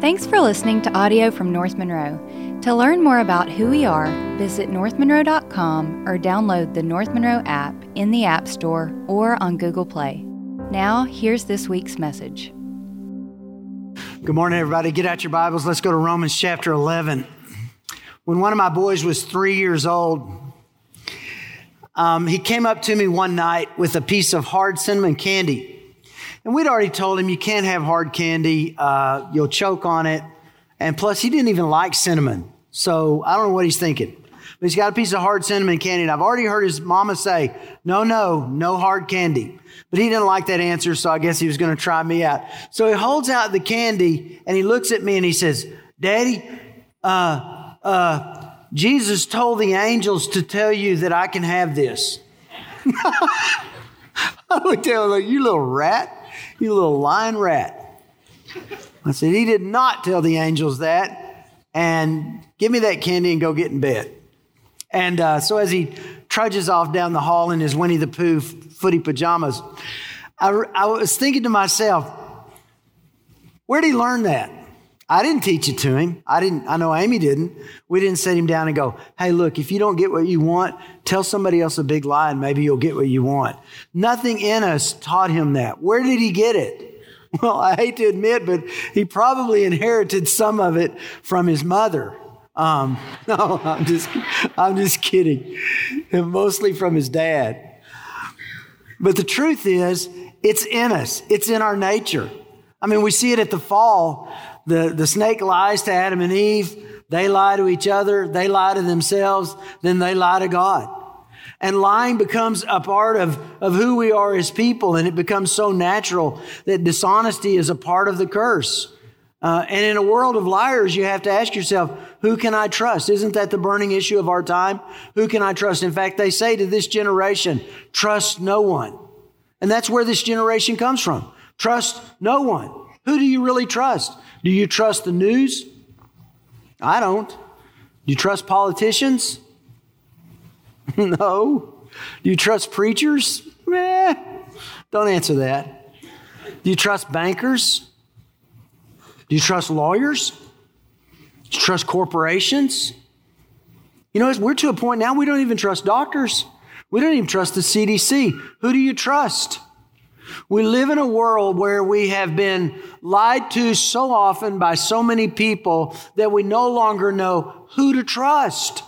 Thanks for listening to audio from North Monroe. To learn more about who we are, visit northmonroe.com or download the North Monroe app in the App Store or on Google Play. Now, here's this week's message. Good morning, everybody. Get out your Bibles. Let's go to Romans chapter 11. When one of my boys was three years old, um, he came up to me one night with a piece of hard cinnamon candy. And we'd already told him you can't have hard candy, uh, you'll choke on it. And plus, he didn't even like cinnamon. So I don't know what he's thinking. But he's got a piece of hard cinnamon candy. And I've already heard his mama say, no, no, no hard candy. But he didn't like that answer, so I guess he was going to try me out. So he holds out the candy and he looks at me and he says, Daddy, uh, uh, Jesus told the angels to tell you that I can have this. I looked at him like, you little rat. You little lying rat. I said, He did not tell the angels that. And give me that candy and go get in bed. And uh, so as he trudges off down the hall in his Winnie the Pooh footy pajamas, I, I was thinking to myself, where did he learn that? I didn't teach it to him. I didn't, I know Amy didn't. We didn't sit him down and go, hey, look, if you don't get what you want, tell somebody else a big lie and maybe you'll get what you want. Nothing in us taught him that. Where did he get it? Well, I hate to admit, but he probably inherited some of it from his mother. Um, no, I'm just, I'm just kidding. Mostly from his dad. But the truth is, it's in us. It's in our nature. I mean, we see it at the fall the, the snake lies to Adam and Eve. They lie to each other. They lie to themselves. Then they lie to God. And lying becomes a part of, of who we are as people, and it becomes so natural that dishonesty is a part of the curse. Uh, and in a world of liars, you have to ask yourself, who can I trust? Isn't that the burning issue of our time? Who can I trust? In fact, they say to this generation, trust no one. And that's where this generation comes from. Trust no one. Who do you really trust? Do you trust the news? I don't. Do you trust politicians? no. Do you trust preachers? Eh, don't answer that. Do you trust bankers? Do you trust lawyers? Do you trust corporations? You know, we're to a point now we don't even trust doctors. We don't even trust the CDC. Who do you trust? We live in a world where we have been lied to so often by so many people that we no longer know who to trust.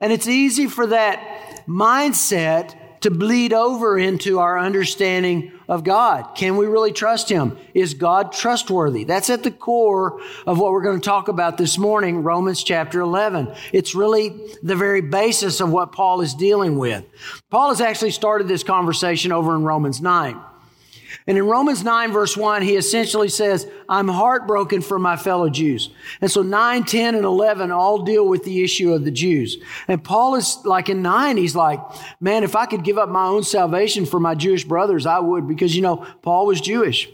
And it's easy for that mindset to bleed over into our understanding of God. Can we really trust Him? Is God trustworthy? That's at the core of what we're going to talk about this morning, Romans chapter 11. It's really the very basis of what Paul is dealing with. Paul has actually started this conversation over in Romans 9. And in Romans 9, verse 1, he essentially says, I'm heartbroken for my fellow Jews. And so 9, 10, and 11 all deal with the issue of the Jews. And Paul is like in 9, he's like, man, if I could give up my own salvation for my Jewish brothers, I would, because, you know, Paul was Jewish.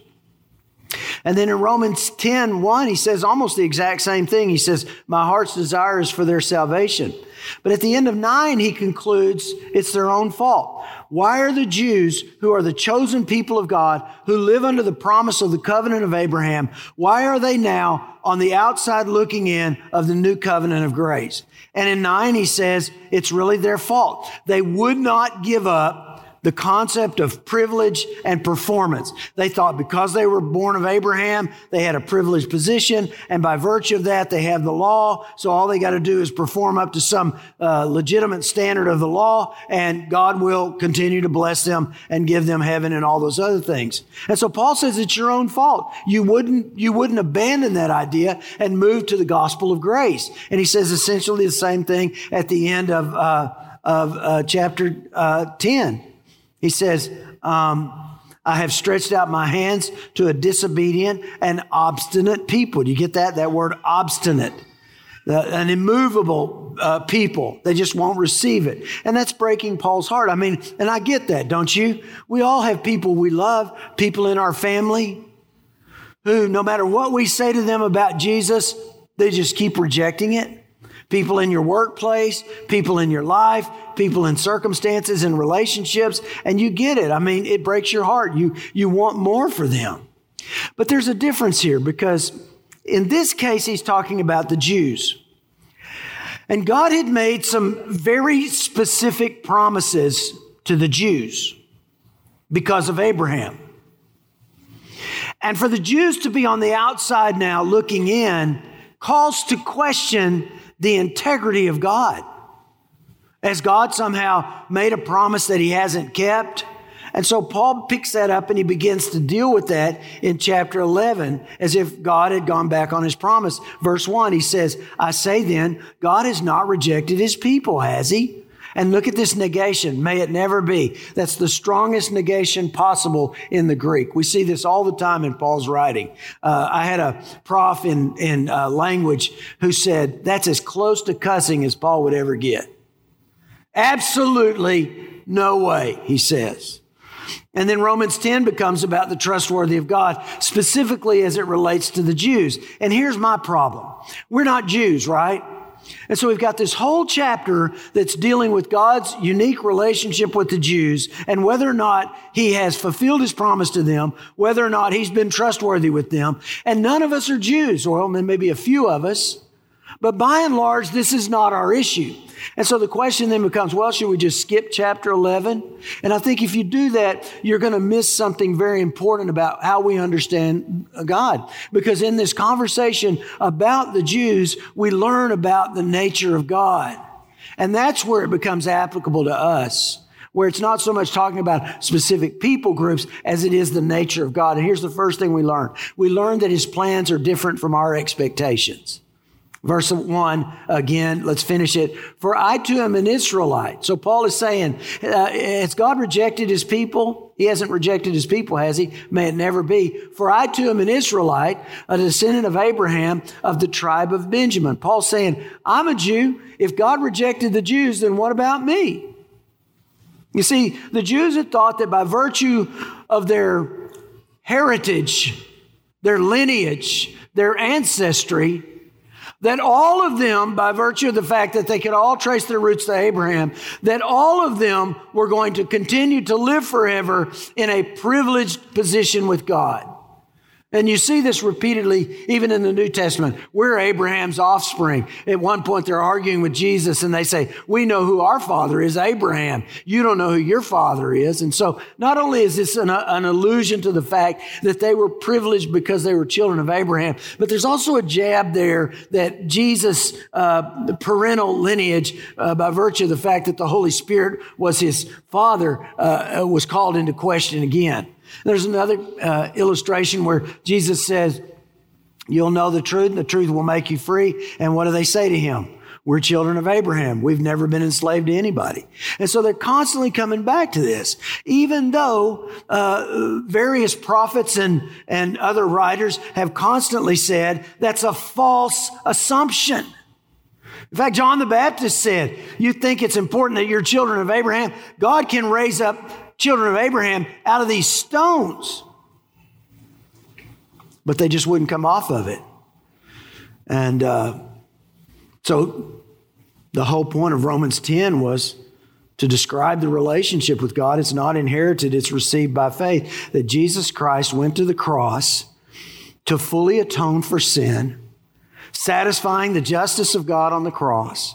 And then in Romans 10, 1, he says almost the exact same thing. He says, My heart's desire is for their salvation. But at the end of 9, he concludes it's their own fault. Why are the Jews, who are the chosen people of God, who live under the promise of the covenant of Abraham, why are they now on the outside looking in of the new covenant of grace? And in 9, he says it's really their fault. They would not give up the concept of privilege and performance. They thought because they were born of Abraham, they had a privileged position, and by virtue of that, they have the law. So all they got to do is perform up to some uh, legitimate standard of the law, and God will continue to bless them and give them heaven and all those other things. And so Paul says it's your own fault. You wouldn't you wouldn't abandon that idea and move to the gospel of grace. And he says essentially the same thing at the end of uh, of uh, chapter uh, ten. He says, um, I have stretched out my hands to a disobedient and obstinate people. Do you get that? That word obstinate. an immovable uh, people. They just won't receive it. And that's breaking Paul's heart. I mean, and I get that, don't you? We all have people we love, people in our family who, no matter what we say to them about Jesus, they just keep rejecting it people in your workplace, people in your life, people in circumstances and relationships, and you get it. I mean, it breaks your heart. You, you want more for them. But there's a difference here because In this case, he's talking about the Jews. And God had made some very specific promises to the Jews because of Abraham. And for the Jews to be on the outside now looking in calls to question the integrity of God. Has God somehow made a promise that he hasn't kept? And so Paul picks that up and he begins to deal with that in chapter 11 as if God had gone back on his promise. Verse 1, he says, I say then, God has not rejected his people, has he? And look at this negation. May it never be. That's the strongest negation possible in the Greek. We see this all the time in Paul's writing. Uh, I had a prof in, in uh, language who said that's as close to cussing as Paul would ever get. Absolutely no way, he says. And then Romans 10 becomes about the trustworthy of God, specifically as it relates to the Jews. And here's my problem. We're not Jews, right? And so we've got this whole chapter that's dealing with God's unique relationship with the Jews and whether or not he has fulfilled his promise to them, whether or not he's been trustworthy with them. And none of us are Jews, or then maybe a few of us. But by and large, this is not our issue. And so the question then becomes, well, should we just skip chapter 11? And I think if you do that, you're going to miss something very important about how we understand God. Because in this conversation about the Jews, we learn about the nature of God. And that's where it becomes applicable to us where it's not so much talking about specific people groups as it is the nature of God. And here's the first thing we learn. We learn that his plans are different from our expectations. Verse 1 again, let's finish it. For I too am an Israelite. So Paul is saying, uh, has God rejected his people? He hasn't rejected his people, has he? May it never be. For I too am an Israelite, a descendant of Abraham of the tribe of Benjamin. Paul's saying, I'm a Jew. If God rejected the Jews, then what about me? You see, the Jews had thought that by virtue of their heritage, their lineage, their ancestry, that all of them, by virtue of the fact that they could all trace their roots to Abraham, that all of them were going to continue to live forever in a privileged position with God. And you see this repeatedly even in the New Testament. We're Abraham's offspring. At one point, they're arguing with Jesus and they say, We know who our father is, Abraham. You don't know who your father is. And so, not only is this an, an allusion to the fact that they were privileged because they were children of Abraham, but there's also a jab there that Jesus' uh, parental lineage, uh, by virtue of the fact that the Holy Spirit was his father, uh, was called into question again. There's another uh, illustration where Jesus says, You'll know the truth, and the truth will make you free. And what do they say to him? We're children of Abraham. We've never been enslaved to anybody. And so they're constantly coming back to this. Even though uh, various prophets and, and other writers have constantly said that's a false assumption. In fact, John the Baptist said, You think it's important that you're children of Abraham? God can raise up children of Abraham out of these stones. But they just wouldn't come off of it. And uh, so the whole point of Romans 10 was to describe the relationship with God. It's not inherited, it's received by faith. That Jesus Christ went to the cross to fully atone for sin, satisfying the justice of God on the cross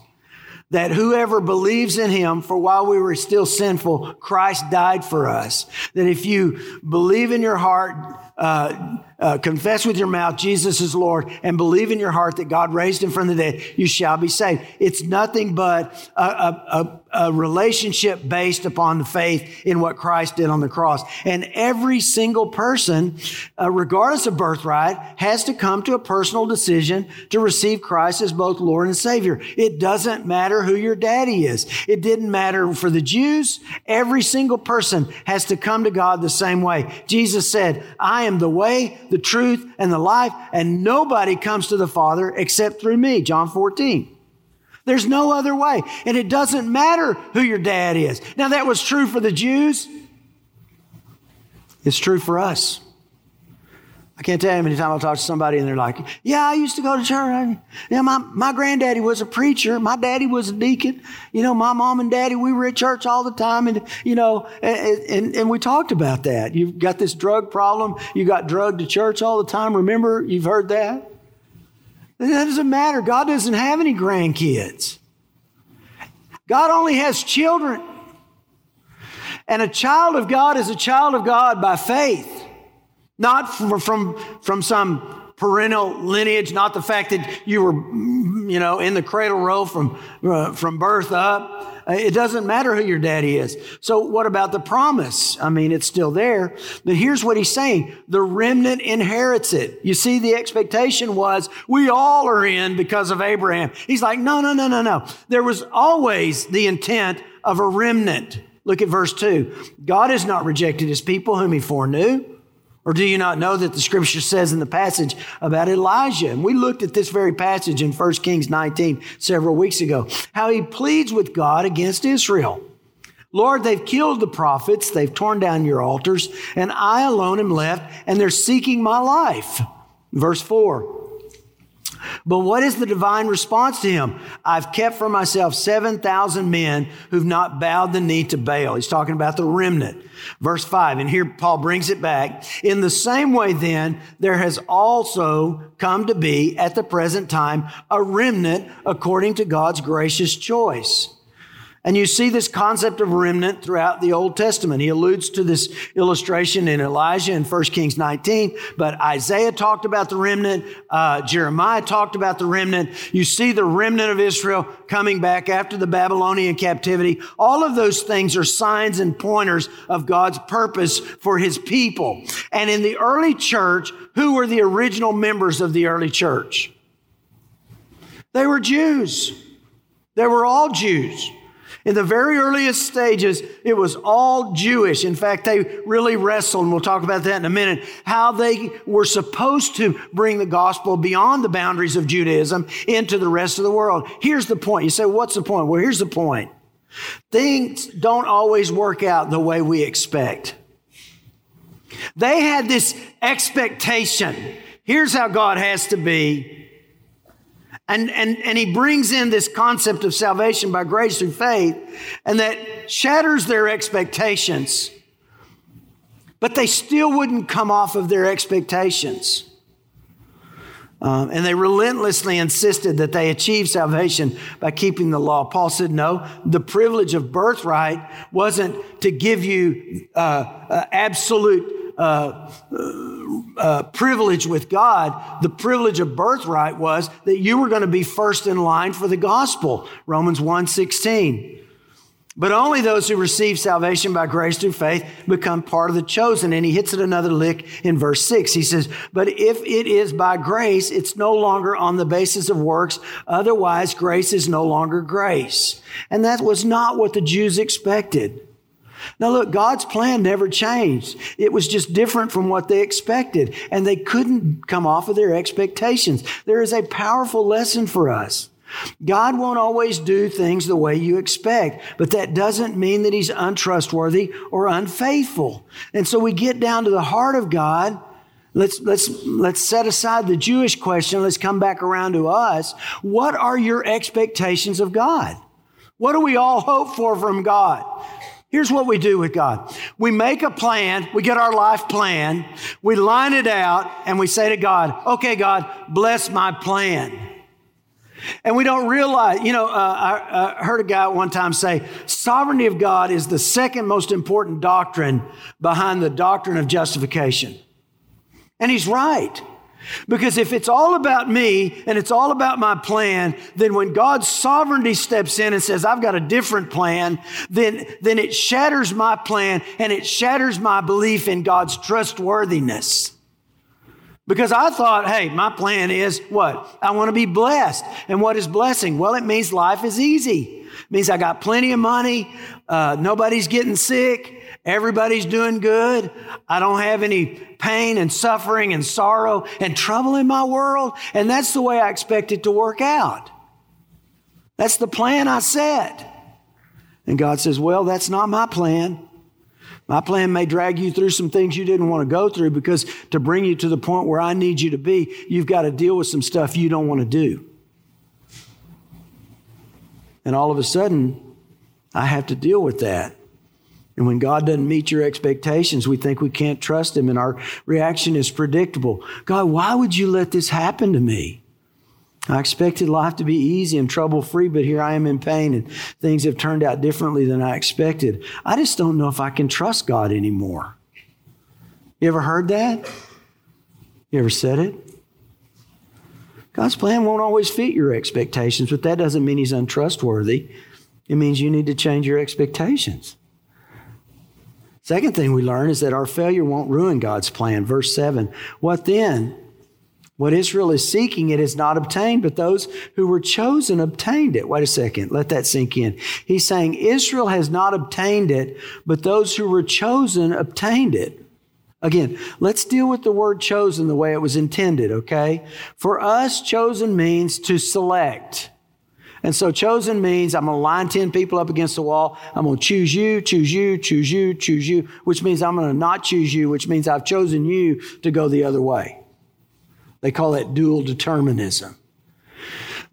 that whoever believes in him, for while we were still sinful, Christ died for us. That if you believe in your heart, uh, uh, confess with your mouth Jesus is Lord and believe in your heart that God raised him from the dead, you shall be saved. It's nothing but a, a, a, a relationship based upon the faith in what Christ did on the cross. And every single person, uh, regardless of birthright, has to come to a personal decision to receive Christ as both Lord and Savior. It doesn't matter who your daddy is. It didn't matter for the Jews. Every single person has to come to God the same way. Jesus said, I am the way, the truth, and the life, and nobody comes to the Father except through me. John 14. There's no other way. And it doesn't matter who your dad is. Now, that was true for the Jews. It's true for us. I can't tell you how many times I talk to somebody and they're like, Yeah, I used to go to church. Yeah, my, my granddaddy was a preacher. My daddy was a deacon. You know, my mom and daddy, we were at church all the time. And, you know, and, and, and we talked about that. You've got this drug problem. You got drugged to church all the time. Remember, you've heard that? That doesn't matter. God doesn't have any grandkids. God only has children. And a child of God is a child of God by faith, not from, from, from some parental lineage, not the fact that you were, you know, in the cradle roll from, uh, from birth up. It doesn't matter who your daddy is. So what about the promise? I mean, it's still there. But here's what he's saying. The remnant inherits it. You see, the expectation was we all are in because of Abraham. He's like, no, no, no, no, no. There was always the intent of a remnant. Look at verse two. God has not rejected his people whom he foreknew. Or do you not know that the scripture says in the passage about Elijah? And we looked at this very passage in 1 Kings 19 several weeks ago, how he pleads with God against Israel. Lord, they've killed the prophets, they've torn down your altars, and I alone am left, and they're seeking my life. Verse 4 but what is the divine response to him? I've kept for myself 7,000 men who've not bowed the knee to Baal. He's talking about the remnant. Verse 5, and here Paul brings it back. In the same way, then, there has also come to be at the present time a remnant according to God's gracious choice. And you see this concept of remnant throughout the Old Testament. He alludes to this illustration in Elijah in 1 Kings 19, but Isaiah talked about the remnant. Uh, Jeremiah talked about the remnant. You see the remnant of Israel coming back after the Babylonian captivity. All of those things are signs and pointers of God's purpose for his people. And in the early church, who were the original members of the early church? They were Jews. They were all Jews. In the very earliest stages, it was all Jewish. In fact, they really wrestled, and we'll talk about that in a minute, how they were supposed to bring the gospel beyond the boundaries of Judaism into the rest of the world. Here's the point. You say, what's the point? Well, here's the point. Things don't always work out the way we expect. They had this expectation. Here's how God has to be. And, and, and he brings in this concept of salvation by grace through faith, and that shatters their expectations. But they still wouldn't come off of their expectations. Um, and they relentlessly insisted that they achieve salvation by keeping the law. Paul said, no, the privilege of birthright wasn't to give you uh, uh, absolute uh, uh, privilege with God, the privilege of birthright was that you were going to be first in line for the gospel. Romans 1:16. But only those who receive salvation by grace through faith become part of the chosen. And he hits it another lick in verse 6. He says, But if it is by grace, it's no longer on the basis of works. Otherwise, grace is no longer grace. And that was not what the Jews expected. Now, look, God's plan never changed. It was just different from what they expected, and they couldn't come off of their expectations. There is a powerful lesson for us. God won't always do things the way you expect, but that doesn't mean that He's untrustworthy or unfaithful. And so we get down to the heart of God. Let's, let's, let's set aside the Jewish question. Let's come back around to us. What are your expectations of God? What do we all hope for from God? Here's what we do with God. We make a plan, we get our life plan, we line it out, and we say to God, okay, God, bless my plan. And we don't realize, you know, uh, I, I heard a guy one time say, sovereignty of God is the second most important doctrine behind the doctrine of justification. And he's right. Because if it's all about me and it's all about my plan, then when God's sovereignty steps in and says, I've got a different plan, then, then it shatters my plan and it shatters my belief in God's trustworthiness. Because I thought, hey, my plan is what? I want to be blessed. And what is blessing? Well, it means life is easy. It means I got plenty of money. Uh, nobody's getting sick. Everybody's doing good. I don't have any pain and suffering and sorrow and trouble in my world. And that's the way I expect it to work out. That's the plan I set. And God says, Well, that's not my plan. My plan may drag you through some things you didn't want to go through because to bring you to the point where I need you to be, you've got to deal with some stuff you don't want to do. And all of a sudden, I have to deal with that. And when God doesn't meet your expectations, we think we can't trust Him, and our reaction is predictable. God, why would you let this happen to me? I expected life to be easy and trouble free, but here I am in pain and things have turned out differently than I expected. I just don't know if I can trust God anymore. You ever heard that? You ever said it? God's plan won't always fit your expectations, but that doesn't mean He's untrustworthy. It means you need to change your expectations. Second thing we learn is that our failure won't ruin God's plan. Verse 7 What then? What Israel is seeking, it is not obtained, but those who were chosen obtained it. Wait a second, let that sink in. He's saying Israel has not obtained it, but those who were chosen obtained it. Again, let's deal with the word chosen the way it was intended, okay? For us, chosen means to select. And so chosen means I'm going to line 10 people up against the wall. I'm going to choose you, choose you, choose you, choose you, which means I'm going to not choose you, which means I've chosen you to go the other way. They call that dual determinism.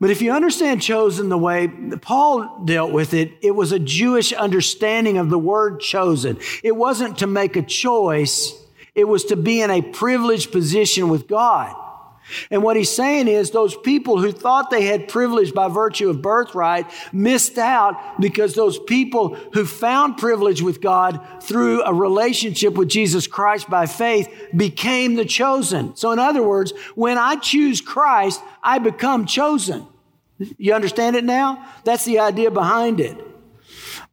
But if you understand chosen the way Paul dealt with it, it was a Jewish understanding of the word chosen. It wasn't to make a choice, it was to be in a privileged position with God. And what he's saying is those people who thought they had privilege by virtue of birthright missed out because those people who found privilege with God through a relationship with Jesus Christ by faith became the chosen. So in other words, when I choose Christ, I become chosen. You understand it now? That's the idea behind it.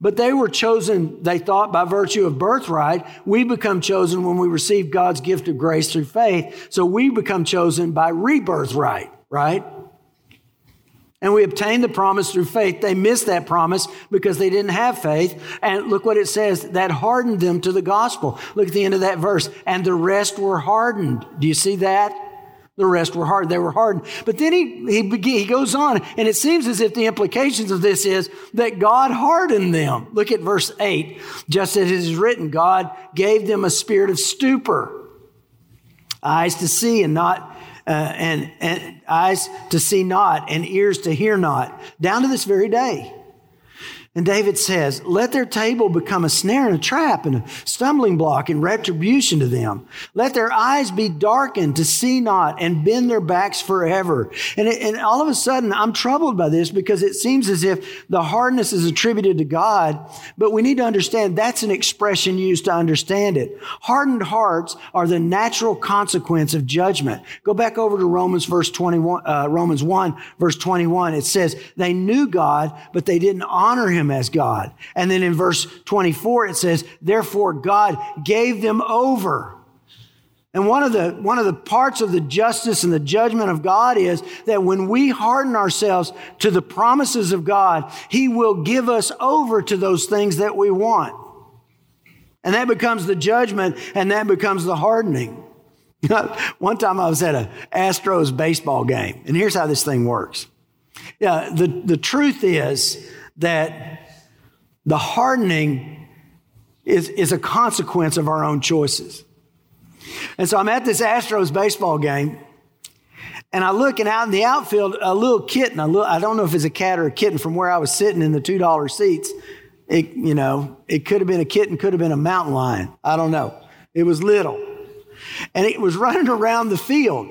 But they were chosen, they thought, by virtue of birthright. We become chosen when we receive God's gift of grace through faith. So we become chosen by rebirth right, right? And we obtain the promise through faith. They missed that promise because they didn't have faith. And look what it says that hardened them to the gospel. Look at the end of that verse. And the rest were hardened. Do you see that? The rest were hard. They were hardened. But then he, he, he goes on, and it seems as if the implications of this is that God hardened them. Look at verse 8. Just as it is written, God gave them a spirit of stupor, eyes to see and not, uh, and, and eyes to see not, and ears to hear not, down to this very day. And David says, Let their table become a snare and a trap and a stumbling block and retribution to them. Let their eyes be darkened to see not and bend their backs forever. And, it, and all of a sudden, I'm troubled by this because it seems as if the hardness is attributed to God, but we need to understand that's an expression used to understand it. Hardened hearts are the natural consequence of judgment. Go back over to Romans verse 21, uh, Romans 1 verse 21. It says, they knew God, but they didn't honor him as God. And then in verse 24, it says, therefore God gave them over. And one of the, one of the parts of the justice and the judgment of God is that when we harden ourselves to the promises of God, He will give us over to those things that we want. And that becomes the judgment and that becomes the hardening. One time I was at a Astros baseball game, and here's how this thing works. Yeah, the, the truth is that the hardening is, is a consequence of our own choices. And so I'm at this Astros baseball game, and I look, and out in the outfield, a little kitten, a little, I don't know if it's a cat or a kitten from where I was sitting in the $2 seats. It, you know, it could have been a kitten, could have been a mountain lion. I don't know. It was little. And it was running around the field.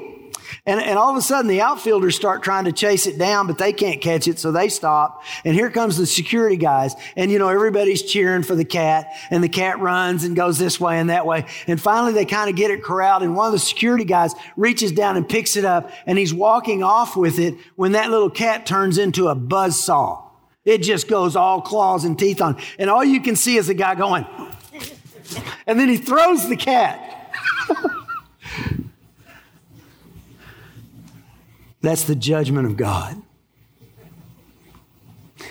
And, and all of a sudden, the outfielders start trying to chase it down, but they can't catch it, so they stop. And here comes the security guys. And, you know, everybody's cheering for the cat, and the cat runs and goes this way and that way. And finally, they kind of get it corralled, and one of the security guys reaches down and picks it up, and he's walking off with it when that little cat turns into a buzz saw. It just goes all claws and teeth on. And all you can see is the guy going, and then he throws the cat. That's the judgment of God.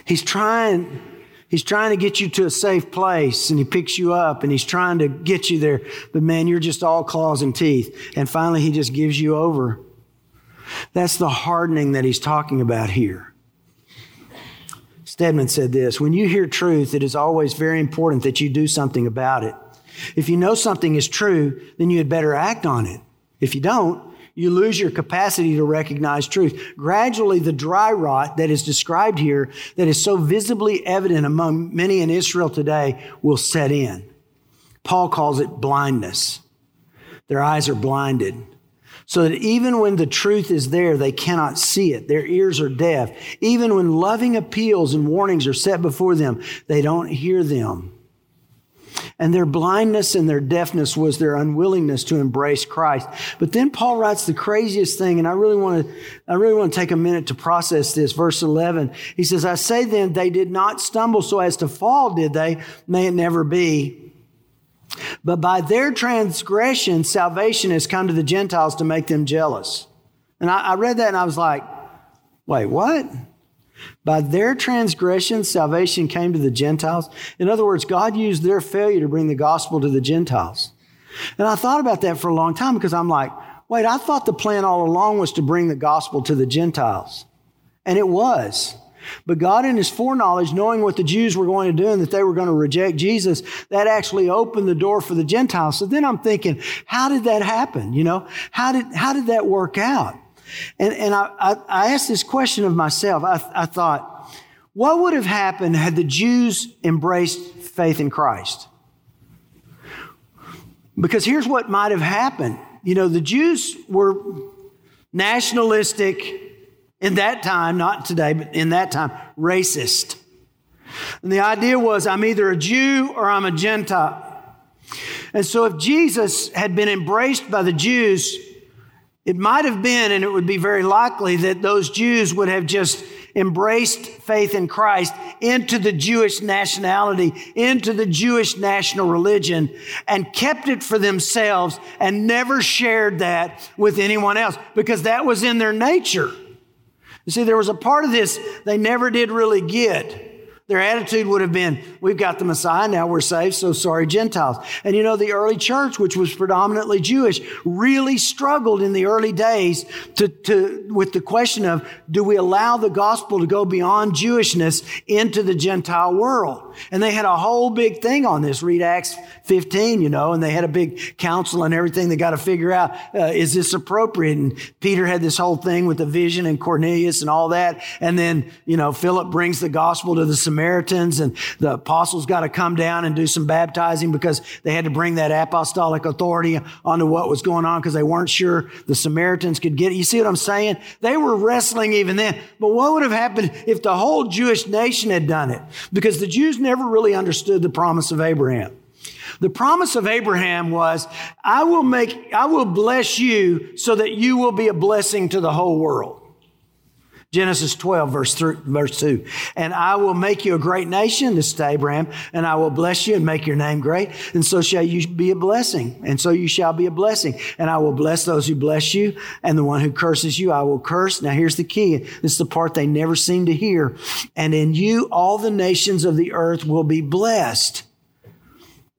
He's trying, he's trying to get you to a safe place and he picks you up and he's trying to get you there. But man, you're just all claws and teeth. And finally, he just gives you over. That's the hardening that he's talking about here. Stedman said this When you hear truth, it is always very important that you do something about it. If you know something is true, then you had better act on it. If you don't, you lose your capacity to recognize truth. Gradually, the dry rot that is described here, that is so visibly evident among many in Israel today, will set in. Paul calls it blindness. Their eyes are blinded. so that even when the truth is there, they cannot see it. Their ears are deaf. Even when loving appeals and warnings are set before them, they don't hear them. And their blindness and their deafness was their unwillingness to embrace Christ. But then Paul writes the craziest thing, and I really want to, I really want to take a minute to process this. Verse 11, he says, I say then, they did not stumble so as to fall, did they? May it never be. But by their transgression, salvation has come to the Gentiles to make them jealous. And I, I read that and I was like, wait, what? By their transgression, salvation came to the Gentiles. In other words, God used their failure to bring the gospel to the Gentiles. And I thought about that for a long time because I'm like, wait, I thought the plan all along was to bring the gospel to the Gentiles. And it was. But God, in His foreknowledge, knowing what the Jews were going to do and that they were going to reject Jesus, that actually opened the door for the Gentiles. So then I'm thinking, how did that happen? You know, how did, how did that work out? And, and I, I, I asked this question of myself. I, I thought, what would have happened had the Jews embraced faith in Christ? Because here's what might have happened. You know, the Jews were nationalistic in that time, not today, but in that time, racist. And the idea was I'm either a Jew or I'm a Gentile. And so if Jesus had been embraced by the Jews, it might have been, and it would be very likely, that those Jews would have just embraced faith in Christ into the Jewish nationality, into the Jewish national religion, and kept it for themselves and never shared that with anyone else because that was in their nature. You see, there was a part of this they never did really get. Their attitude would have been, we've got the Messiah, now we're saved, so sorry, Gentiles. And you know, the early church, which was predominantly Jewish, really struggled in the early days to, to, with the question of, do we allow the gospel to go beyond Jewishness into the Gentile world? And they had a whole big thing on this. Read Acts 15, you know, and they had a big council and everything. They got to figure out, uh, is this appropriate? And Peter had this whole thing with the vision and Cornelius and all that. And then, you know, Philip brings the gospel to the Samaritans and the apostles got to come down and do some baptizing because they had to bring that apostolic authority onto what was going on because they weren't sure the Samaritans could get it. You see what I'm saying? They were wrestling even then. But what would have happened if the whole Jewish nation had done it? Because the Jews never really understood the promise of Abraham. The promise of Abraham was, I will make, I will bless you so that you will be a blessing to the whole world. Genesis 12, verse, three, verse 2. And I will make you a great nation, this is Abraham, and I will bless you and make your name great, and so shall you be a blessing. And so you shall be a blessing. And I will bless those who bless you, and the one who curses you, I will curse. Now here's the key. This is the part they never seem to hear. And in you, all the nations of the earth will be blessed.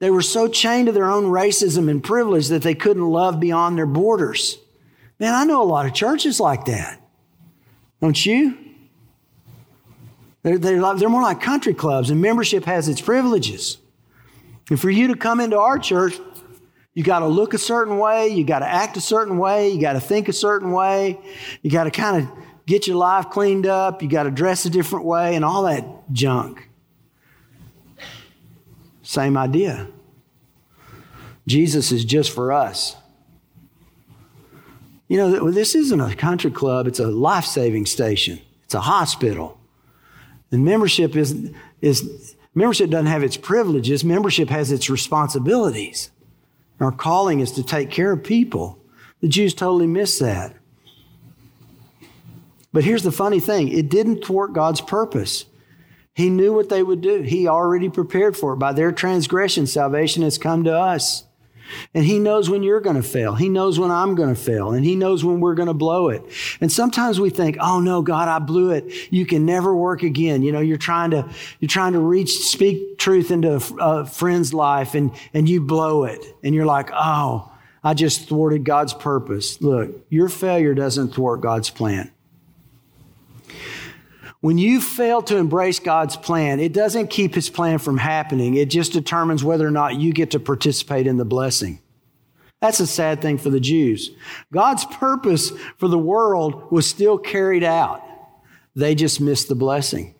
They were so chained to their own racism and privilege that they couldn't love beyond their borders. Man, I know a lot of churches like that. Don't you? They're, they're, like, they're more like country clubs, and membership has its privileges. And for you to come into our church, you got to look a certain way, you got to act a certain way, you got to think a certain way, you got to kind of get your life cleaned up, you got to dress a different way, and all that junk. Same idea. Jesus is just for us. You know, this isn't a country club, it's a life saving station, it's a hospital. And membership is, is membership doesn't have its privileges, membership has its responsibilities. Our calling is to take care of people. The Jews totally missed that. But here's the funny thing it didn't thwart God's purpose. He knew what they would do. He already prepared for it. By their transgression, salvation has come to us. And he knows when you're going to fail. He knows when I'm going to fail. And he knows when we're going to blow it. And sometimes we think, oh no, God, I blew it. You can never work again. You know, you're trying to, you're trying to reach, speak truth into a, friend's life and, and you blow it. And you're like, oh, I just thwarted God's purpose. Look, your failure doesn't thwart God's plan. When you fail to embrace God's plan, it doesn't keep his plan from happening. It just determines whether or not you get to participate in the blessing. That's a sad thing for the Jews. God's purpose for the world was still carried out. They just missed the blessing.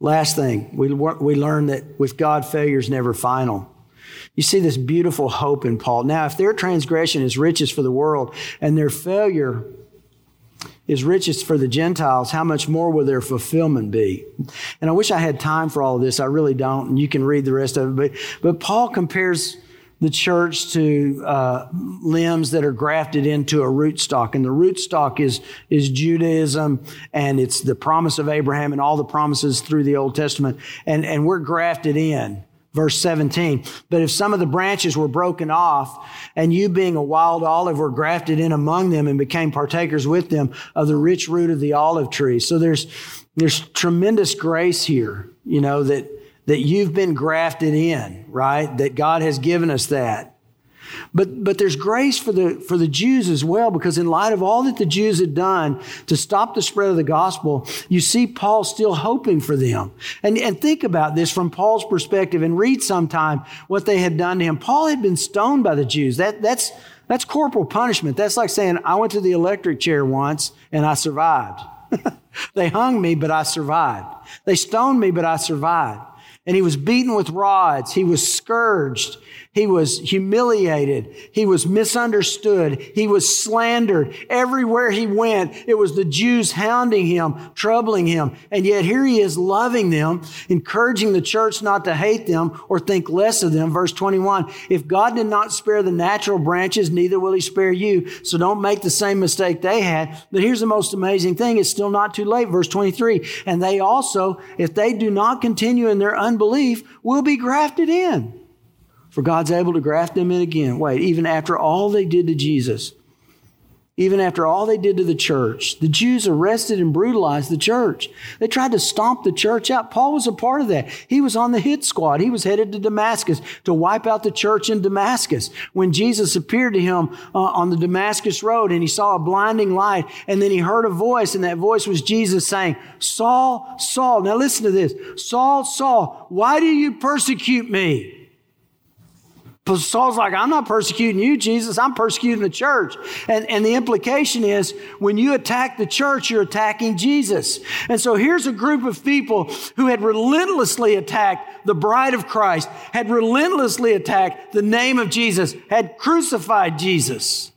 Last thing, we, we learn that with God, failure is never final. You see this beautiful hope in Paul. Now, if their transgression is riches for the world and their failure is riches for the Gentiles, how much more will their fulfillment be? And I wish I had time for all of this. I really don't. And you can read the rest of it. But, but Paul compares the church to uh, limbs that are grafted into a rootstock. And the rootstock is, is Judaism and it's the promise of Abraham and all the promises through the Old Testament. And, and we're grafted in. Verse 17. But if some of the branches were broken off, and you being a wild olive were grafted in among them and became partakers with them of the rich root of the olive tree. So there's, there's tremendous grace here, you know, that, that you've been grafted in, right? That God has given us that. But, but there's grace for the, for the Jews as well, because in light of all that the Jews had done to stop the spread of the gospel, you see Paul still hoping for them. And, and think about this from Paul's perspective and read sometime what they had done to him. Paul had been stoned by the Jews. That, that's, that's corporal punishment. That's like saying, I went to the electric chair once and I survived. they hung me, but I survived. They stoned me, but I survived and he was beaten with rods. He was scourged. He was humiliated. He was misunderstood. He was slandered. Everywhere he went, it was the Jews hounding him, troubling him. And yet here he is loving them, encouraging the church not to hate them or think less of them. Verse 21, if God did not spare the natural branches, neither will he spare you. So don't make the same mistake they had. But here's the most amazing thing. It's still not too late. Verse 23, and they also, if they do not continue in their unbelief, will be grafted in. For God's able to graft them in again. Wait, even after all they did to Jesus, even after all they did to the church, the Jews arrested and brutalized the church. They tried to stomp the church out. Paul was a part of that. He was on the hit squad. He was headed to Damascus to wipe out the church in Damascus. When Jesus appeared to him uh, on the Damascus road and he saw a blinding light and then he heard a voice and that voice was Jesus saying, Saul, Saul. Now listen to this. Saul, Saul, why do you persecute me? But Saul's like, I'm not persecuting you, Jesus. I'm persecuting the church. And, and the implication is when you attack the church, you're attacking Jesus. And so here's a group of people who had relentlessly attacked the bride of Christ, had relentlessly attacked the name of Jesus, had crucified Jesus.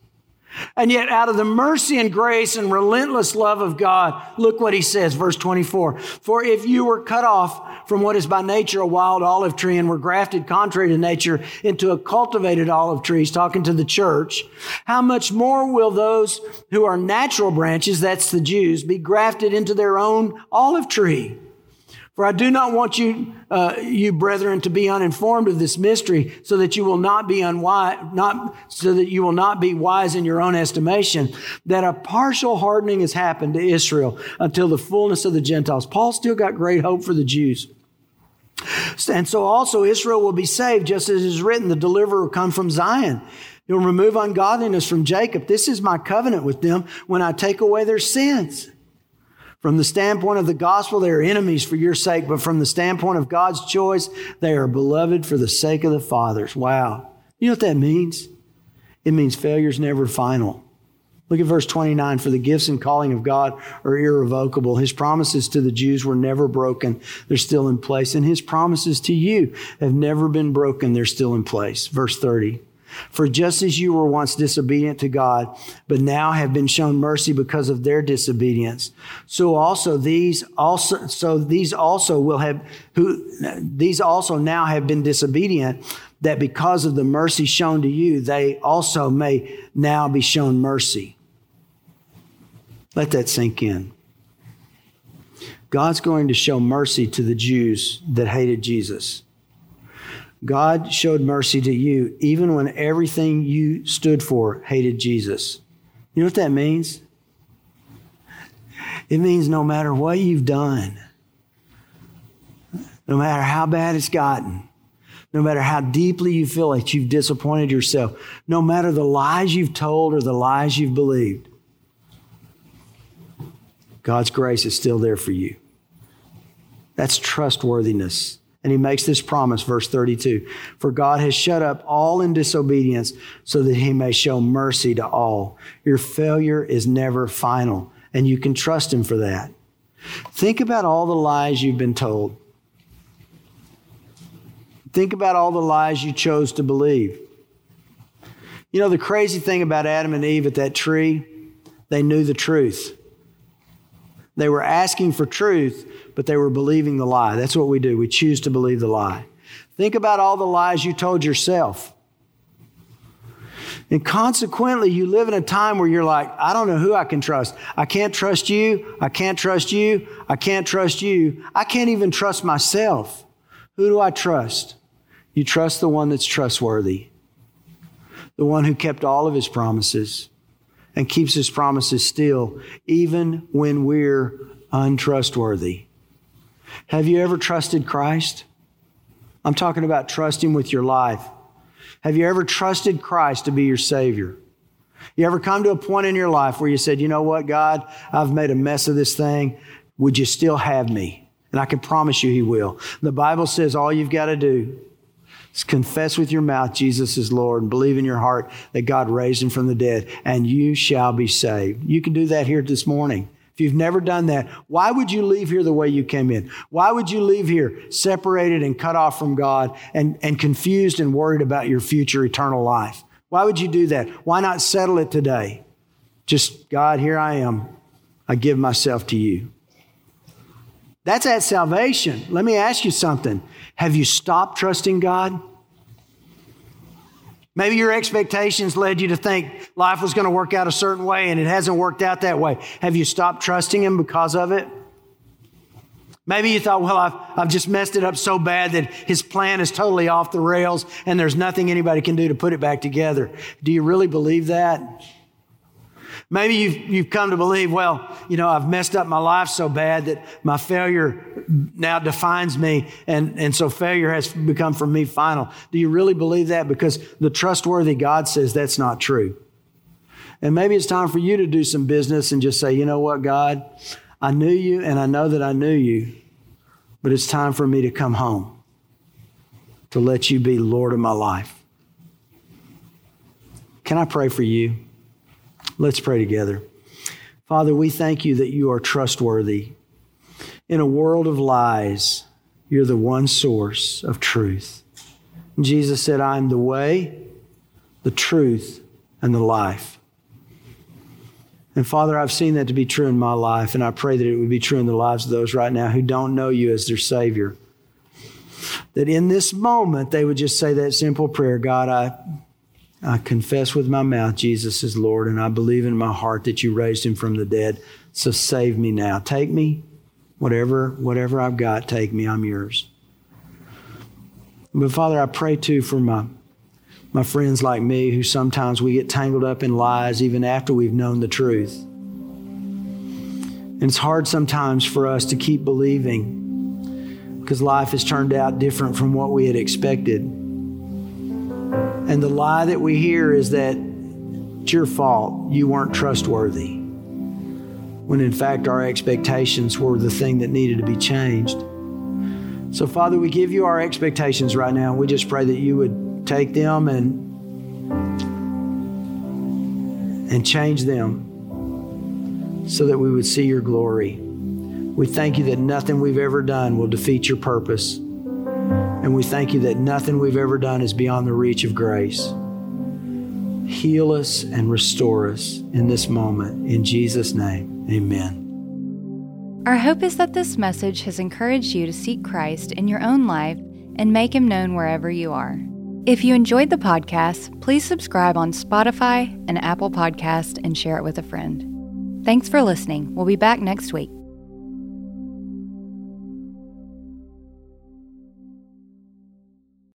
And yet, out of the mercy and grace and relentless love of God, look what he says, verse 24. For if you were cut off from what is by nature a wild olive tree and were grafted contrary to nature into a cultivated olive tree, he's talking to the church, how much more will those who are natural branches, that's the Jews, be grafted into their own olive tree? For I do not want you, uh, you brethren, to be uninformed of this mystery, so that you will not be unwise, not so that you will not be wise in your own estimation. That a partial hardening has happened to Israel until the fullness of the Gentiles. Paul still got great hope for the Jews. And so also Israel will be saved, just as is written, the deliverer will come from Zion. He'll remove ungodliness from Jacob. This is my covenant with them when I take away their sins. From the standpoint of the gospel, they are enemies for your sake, but from the standpoint of God's choice, they are beloved for the sake of the fathers. Wow. You know what that means? It means failure is never final. Look at verse 29. For the gifts and calling of God are irrevocable. His promises to the Jews were never broken. They're still in place. And his promises to you have never been broken. They're still in place. Verse 30. For just as you were once disobedient to God, but now have been shown mercy because of their disobedience, so also these also so these also will have who these also now have been disobedient, that because of the mercy shown to you, they also may now be shown mercy. Let that sink in. God's going to show mercy to the Jews that hated Jesus. God showed mercy to you even when everything you stood for hated Jesus. You know what that means? It means no matter what you've done, no matter how bad it's gotten, no matter how deeply you feel like you've disappointed yourself, no matter the lies you've told or the lies you've believed, God's grace is still there for you. That's trustworthiness. And he makes this promise, verse 32 For God has shut up all in disobedience so that he may show mercy to all. Your failure is never final, and you can trust him for that. Think about all the lies you've been told. Think about all the lies you chose to believe. You know, the crazy thing about Adam and Eve at that tree, they knew the truth. They were asking for truth, but they were believing the lie. That's what we do. We choose to believe the lie. Think about all the lies you told yourself. And consequently, you live in a time where you're like, I don't know who I can trust. I can't trust you. I can't trust you. I can't trust you. I can't even trust myself. Who do I trust? You trust the one that's trustworthy, the one who kept all of his promises and keeps his promises still, even when we're untrustworthy. Have you ever trusted Christ? I'm talking about trusting with your life. Have you ever trusted Christ to be your Savior? You ever come to a point in your life where you said, you know what, God, I've made a mess of this thing. Would you still have me? And I can promise you He will. The Bible says all you've got to do confess with your mouth Jesus is Lord and believe in your heart that God raised Him from the dead, and you shall be saved. You can do that here this morning. If you've never done that, why would you leave here the way you came in? Why would you leave here separated and cut off from God and, and confused and worried about your future eternal life? Why would you do that? Why not settle it today? Just, God, here I am. I give myself to you. That's at salvation. Let me ask you something. Have you stopped trusting God? Maybe your expectations led you to think life was going to work out a certain way and it hasn't worked out that way. Have you stopped trusting Him because of it? Maybe you thought, well, I've, I've just messed it up so bad that His plan is totally off the rails and there's nothing anybody can do to put it back together. Do you really believe that? Maybe you've, you've come to believe, well, you know, I've messed up my life so bad that my failure now defines me, and, and so failure has become for me final. Do you really believe that? Because the trustworthy God says that's not true. And maybe it's time for you to do some business and just say, you know what, God, I knew you and I know that I knew you, but it's time for me to come home to let you be Lord of my life. Can I pray for you? Let's pray together. Father, we thank you that you are trustworthy. In a world of lies, you're the one source of truth. Jesus said, I'm the way, the truth, and the life. And Father, I've seen that to be true in my life, and I pray that it would be true in the lives of those right now who don't know you as their Savior. That in this moment, they would just say that simple prayer God, I I confess with my mouth Jesus is Lord, and I believe in my heart that you raised him from the dead. So save me now. Take me, whatever, whatever I've got, take me. I'm yours. But Father, I pray too for my my friends like me who sometimes we get tangled up in lies even after we've known the truth. And it's hard sometimes for us to keep believing because life has turned out different from what we had expected. And the lie that we hear is that it's your fault. You weren't trustworthy. When in fact, our expectations were the thing that needed to be changed. So, Father, we give you our expectations right now. We just pray that you would take them and and change them so that we would see your glory. We thank you that nothing we've ever done will defeat your purpose. And we thank you that nothing we've ever done is beyond the reach of grace. Heal us and restore us in this moment. In Jesus' name, amen. Our hope is that this message has encouraged you to seek Christ in your own life and make him known wherever you are. If you enjoyed the podcast, please subscribe on Spotify and Apple Podcast and share it with a friend. Thanks for listening. We'll be back next week.